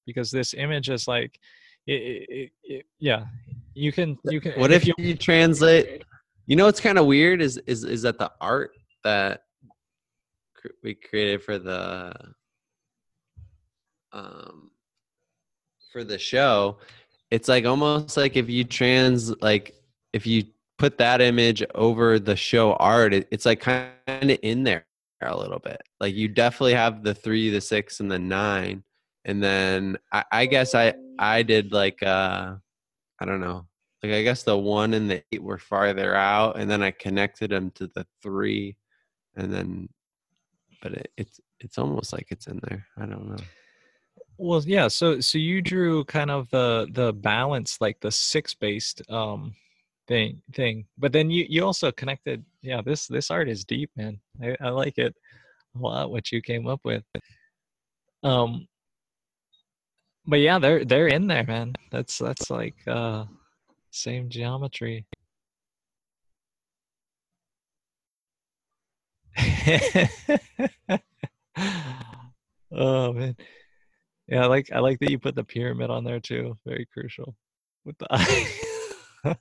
because this image is like it, it, it, yeah you can you can what if you, translate you know what's kind of weird is is is that the art that we created for the um for the show it's like almost like if you trans like if you put that image over the show art it, it's like kind of in there a little bit like you definitely have the three the six and the nine and then i, I guess i i did like uh i don't know like I guess the one and the eight were farther out, and then I connected them to the three, and then, but it, it's it's almost like it's in there. I don't know. Well, yeah. So, so you drew kind of the the balance, like the six based um thing thing, but then you you also connected. Yeah, this this art is deep, man. I, I like it a lot. What you came up with. Um, but yeah, they're they're in there, man. That's that's like uh same geometry. oh man. Yeah, I like I like that you put the pyramid on there too. Very crucial. With the eye.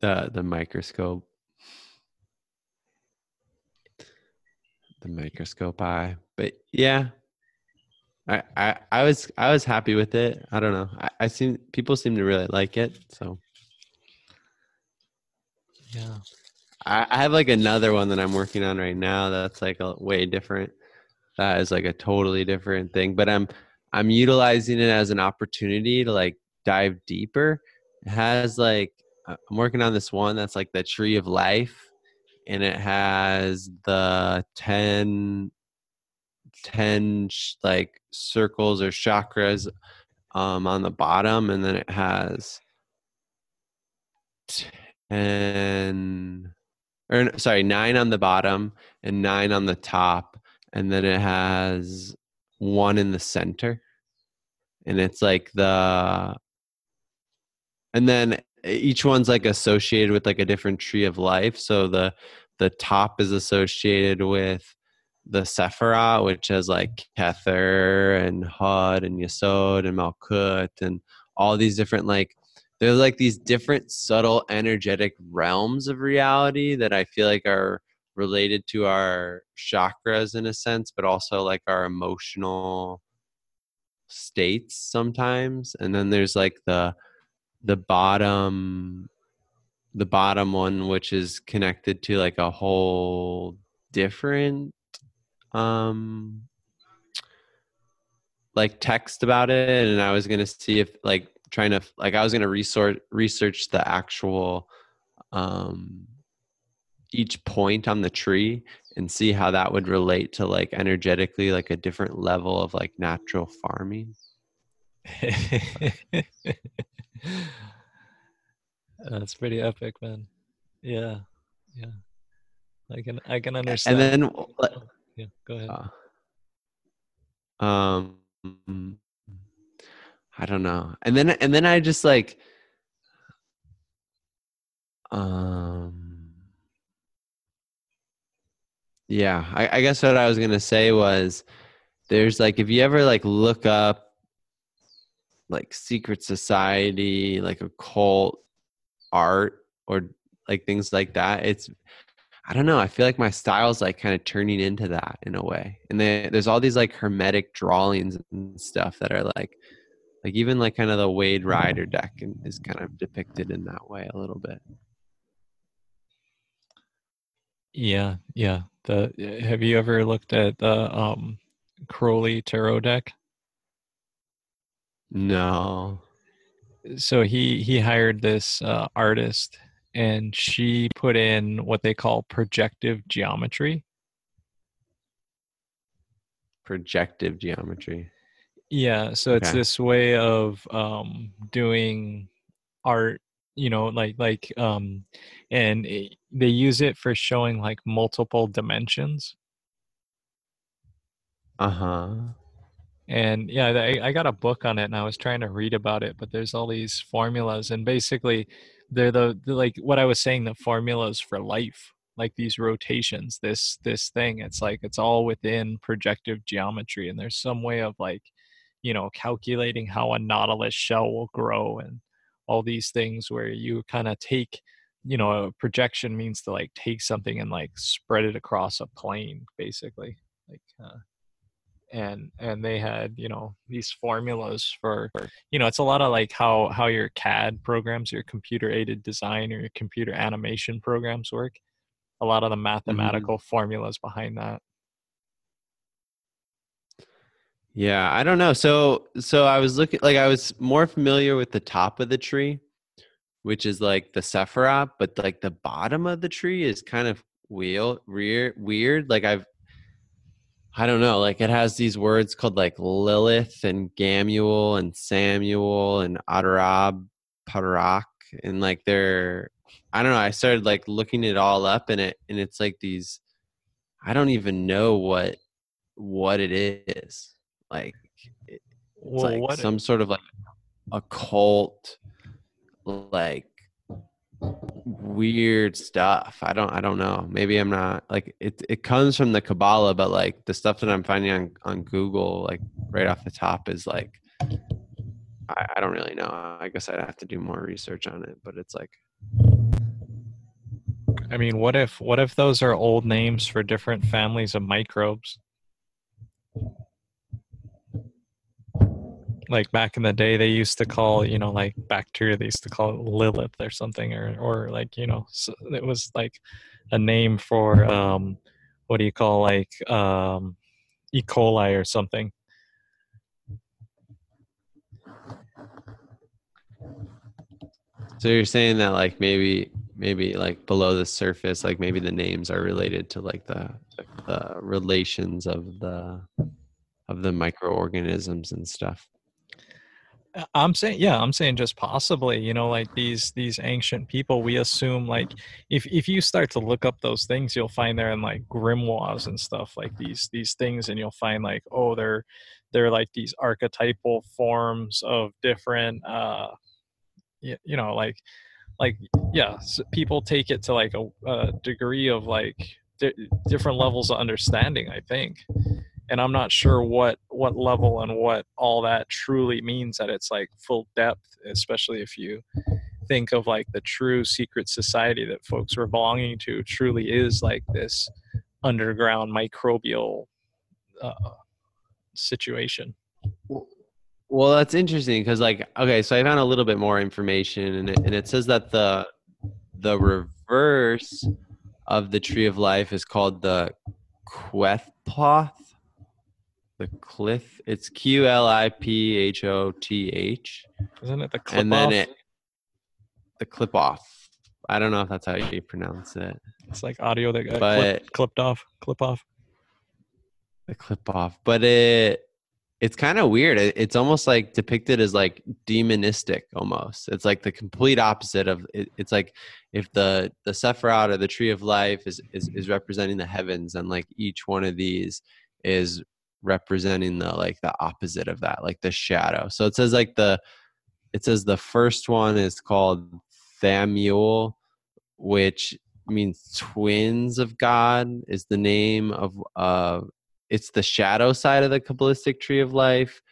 The the microscope, the microscope eye. But yeah, I I I was I was happy with it. I don't know. I, I seem people seem to really like it. So yeah. I, I have like another one that I'm working on right now that's like a way different. That is like a totally different thing. But I'm I'm utilizing it as an opportunity to like dive deeper. Has like I'm working on this one that's like the tree of life, and it has the 10, 10 like circles or chakras um, on the bottom, and then it has ten or sorry nine on the bottom and nine on the top, and then it has one in the center, and it's like the and then eh, each one's like associated with like a different tree of life. So the the top is associated with the Sephirah, which has like Kether and Hod and Yesod and Malkut and all these different like there's like these different subtle energetic realms of reality that I feel like are related to our chakras in a sense, but also like our emotional states sometimes. And then there's like the the bottom the bottom one which is connected to like a whole different um like text about it. And i was going to see if like trying to like i was going to research research the actual um each point on the tree and see how that would relate to like energetically like a different level of like natural farming That's pretty epic, man. Yeah, yeah. I can I can understand. And then, yeah, go ahead. Uh, um, I don't know. And then and then I just like, um, yeah. I, I guess what I was gonna say was, there's like if you ever like look up like secret society, like occult art or like things like that it's i don't know i feel like my style's like kind of turning into that in a way. And then there's all these like hermetic drawings and stuff that are like like even like kind of the Waite rider deck and is kind of depicted in that way a little bit. Yeah yeah the have you ever looked at the um crowley tarot deck no. So he he hired this uh, artist and she put in what they call projective geometry. Projective geometry. Yeah so it's this way of um doing art you know like like um and it, they use it for showing like multiple dimensions. Uh-huh and yeah I, I, got a book on it and i was trying to read about it but there's all these formulas and basically they're the, the like what i was saying the formulas for life like these rotations this this thing it's like it's all within projective geometry and there's some way of like you know calculating how a nautilus shell will grow and all these things where you kind of take you know a projection means to like take something and like spread it across a plane basically like uh, and and they had you know these formulas for you know it's a lot of like how how your cad programs your computer aided design or your computer animation programs work a lot of the mm-hmm. mathematical mm-hmm. formulas behind that yeah i don't know so so i was looking like i was more familiar with the top of the tree which is like the Sephirah, but like the bottom of the tree is kind of weird, weird. Like I've I don't know, like it has these words called like Lilith and Gamuel and Samael and Adarab Parak and like they're I don't know, I started like looking it all up and it and it's like these I don't even know what what it is. Like it's well, like some sort of like occult like weird stuff. I don't I don't know. Maybe I'm not like it it comes from the Kabbalah, but like the stuff that I'm finding on, on Google, like right off the top is like I, I don't really know. I guess I'd have to do more research on it, but it's like I mean, what if what if those are old names for different families of microbes? Like back in the day they used to call you know like bacteria they used to call it lilith or something or or like you know so it was like a name for um what do you call like um e coli or something So you're saying that like maybe maybe like below the surface, like maybe the names are related to like the the relations of the of the microorganisms and stuff. Uh, I'm saying, yeah, I'm saying just possibly, you know, like these these ancient people, we assume like if if you start to look up those things, you'll find they're in like grimoires and stuff like these these things, and you'll find like oh, they're they're like these archetypal forms of different, uh, you, you know, like like yeah, so people take it to like a, a degree of like di- different levels of understanding. I think and i'm not sure what what level and what all that truly means at its like full depth especially if you think of like the true secret society that folks were belonging to truly is like this underground microbial uh, situation. Well that's interesting because like okay so i found a little bit more information and it, and it says that the the reverse of the tree of life is called the Qliphoth the cliff. It's Q L I P H O T H. Isn't it the clip And off? then it the clip off. I don't know if that's how you pronounce it. It's like audio that got But- clipped, clipped off, clip off. The clip off, but it it's kind of weird. It, it's almost like depicted as like demonistic almost. It's like the complete opposite of it, it's like if the the Sephiroth or the tree of life is, is is representing the heavens and like each one of these is representing the like the opposite of that, like the shadow. So it says like the it says the first one is called Thaumiel, which means twins of God is the name of uh it's the shadow side of the Kabbalistic tree of life.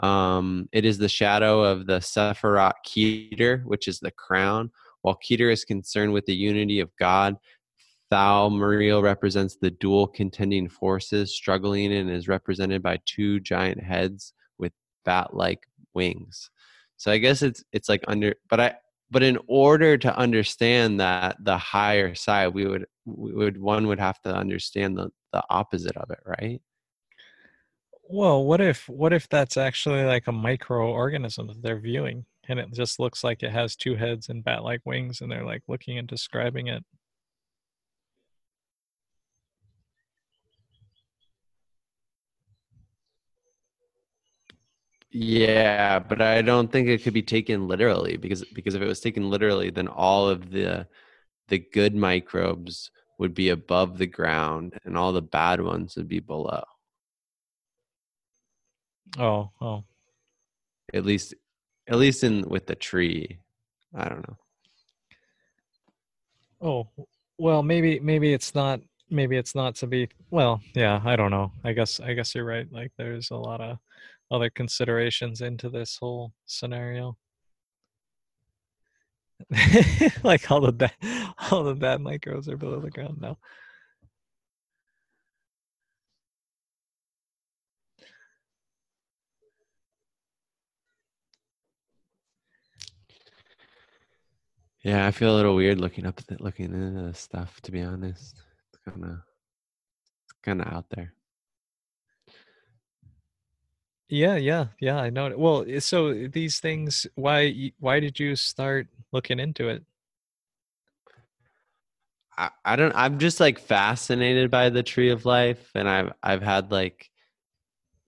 Um, it is the shadow of the Sephiroth Keter, which is the crown. While Keter is concerned with the unity of God, Thal Muriel represents the dual contending forces struggling and is represented by two giant heads with bat-like wings. So I guess it's it's like under, but I but in order to understand that the higher side, we would we would one would have to understand the the opposite of it, right? Well, what if what if that's actually like a microorganism that they're viewing and it just looks like it has two heads and bat-like wings and they're like looking and describing it? Yeah, but I don't think it could be taken literally because because if it was taken literally, then all of the the good microbes would be above the ground and all the bad ones would be below. Oh, oh. At least at least in with the tree. I don't know. Oh, well, maybe maybe it's not maybe it's not to be well, yeah, I don't know. I guess I guess you're right. Like there's a lot of other considerations into this whole scenario. like all the bad all the bad microbes are below the ground now. Yeah, I feel a little weird looking up looking into this stuff to be honest. It's kind of it's kind of out there. Yeah, yeah, yeah, I know. Well, eh, so eh, these things why why did you start looking into it? I, I don't I'm just like fascinated by the tree of life and I've I've had like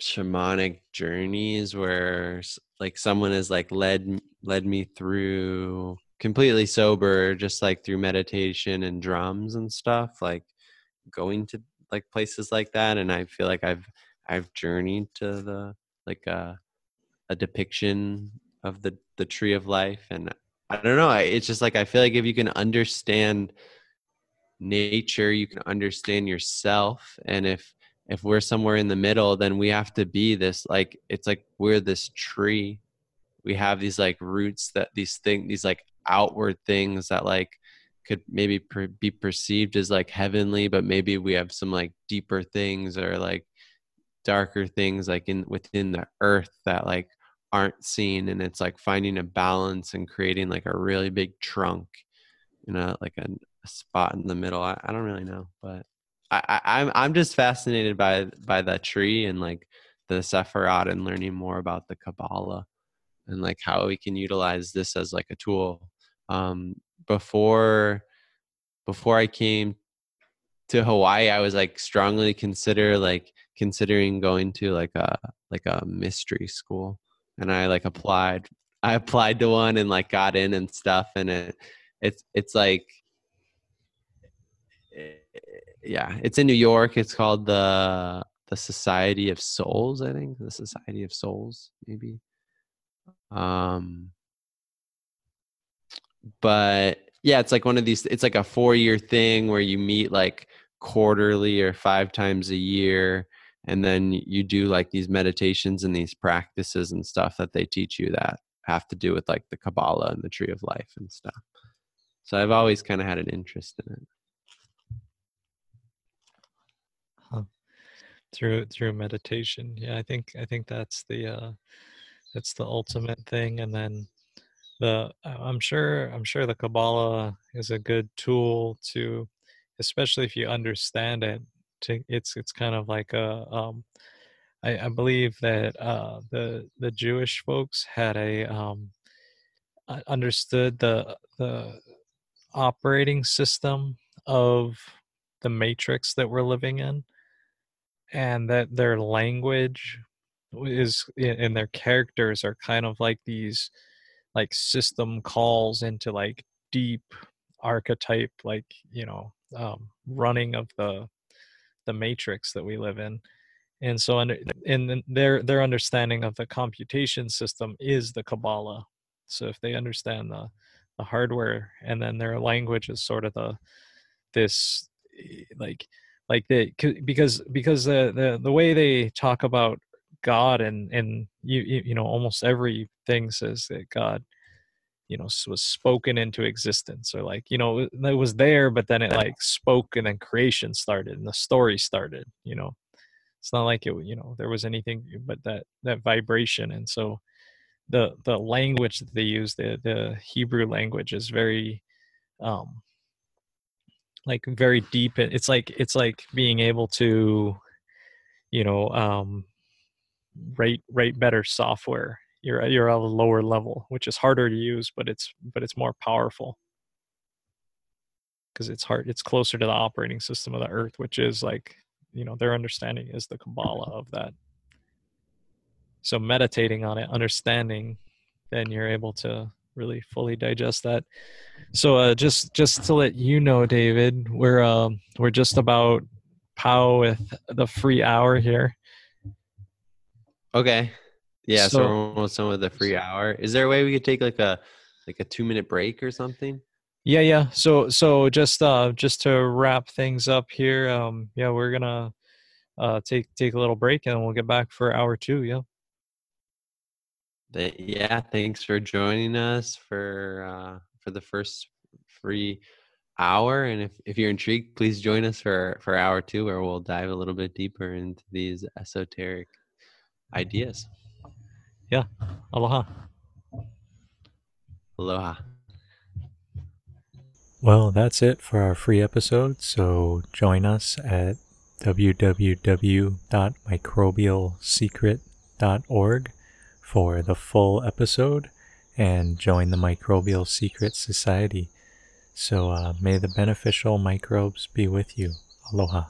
shamanic journeys where like someone has like led led me through completely sober just like through meditation and drums and stuff like going to like places like that and I feel like I've I've journeyed to the like a a depiction of the the tree of life. And I don't know it's just like I feel like if you can understand nature you can understand yourself. And if if we're somewhere in the middle then we have to be this like it's like we're this tree. We have these like roots that these things these like outward things that like could maybe per- be perceived as like heavenly but maybe we have some like deeper things or like darker things like in within the earth that like aren't seen and it's like finding a balance and creating like a really big trunk you know like a, a spot in the middle I, I don't really know but I, I i'm i'm just fascinated by by that tree and like the Sephiroth and learning more about the kabbalah and like how we can utilize this as like a tool. Um, before before I came to Hawaii, I was like strongly consider like considering going to like a like a mystery school, and I like applied. I applied to one and like got in and stuff, and it it's it's like eh, yeah, it's in New York. It's called the the Society of Souls, I think. The Society of Souls, maybe. Um but yeah, it's like one of these it's like a 4 year thing where you meet like quarterly or five times a year and then you do like these meditations and these practices and stuff that they teach you that have to do with like the kabbalah and the tree of life and stuff. So i've always kind of had an interest in it. Huh. through through meditation. Yeah i think i think that's the uh that's the ultimate thing and then the i'm sure i'm sure the kabbalah is a good tool to especially if you understand it to it's it's kind of like a um I, I believe that uh the the Jewish folks had a um understood the the operating system of the matrix that we're living in and that their language is and their characters are kind of like these like system calls into like deep archetype like you know um, running of the the matrix that we live in. And so under, in their their understanding of the computation system is the kabbalah. So if they understand the the hardware and then their language is sort of the this eh, like like the because because the the, the way they talk about god and and you you know almost everything says that god you know was spoken into existence or like you know it was there but then it like spoke and then creation started and the story started you know? It's not like it you know there was anything but that that vibration and so the the language that they use the the hebrew language is very um like very deep it's like it's like being able to you know um write write better software you're you're at a lower level, which is harder to use, but it's but it's more powerful because it's hard. It's closer to the operating system of the Earth, which is like you know their understanding is the Kabbalah of that. So meditating on it, understanding, then you're able to really fully digest that. So uh, just just to let you know, David, we're um, we're just about pow with the free hour here. Okay. Yeah, so, so we're almost done with the free hour. Is there a way we could take like a like a two minute break or something? Yeah, yeah. So so just uh just to wrap things up here, um yeah, we're gonna uh take take a little break and we'll get back for hour two, yeah. yeah, thanks for joining us for uh for the first free hour. And if, if you're intrigued, please join us for for hour two where we'll dive a little bit deeper into these esoteric ideas yeah. Aloha. Aloha. Well, that's it for our free episode. So join us at www.microbialsecret.org for the full episode and join the Microbial Secret Society. So uh, may the beneficial microbes be with you. Aloha.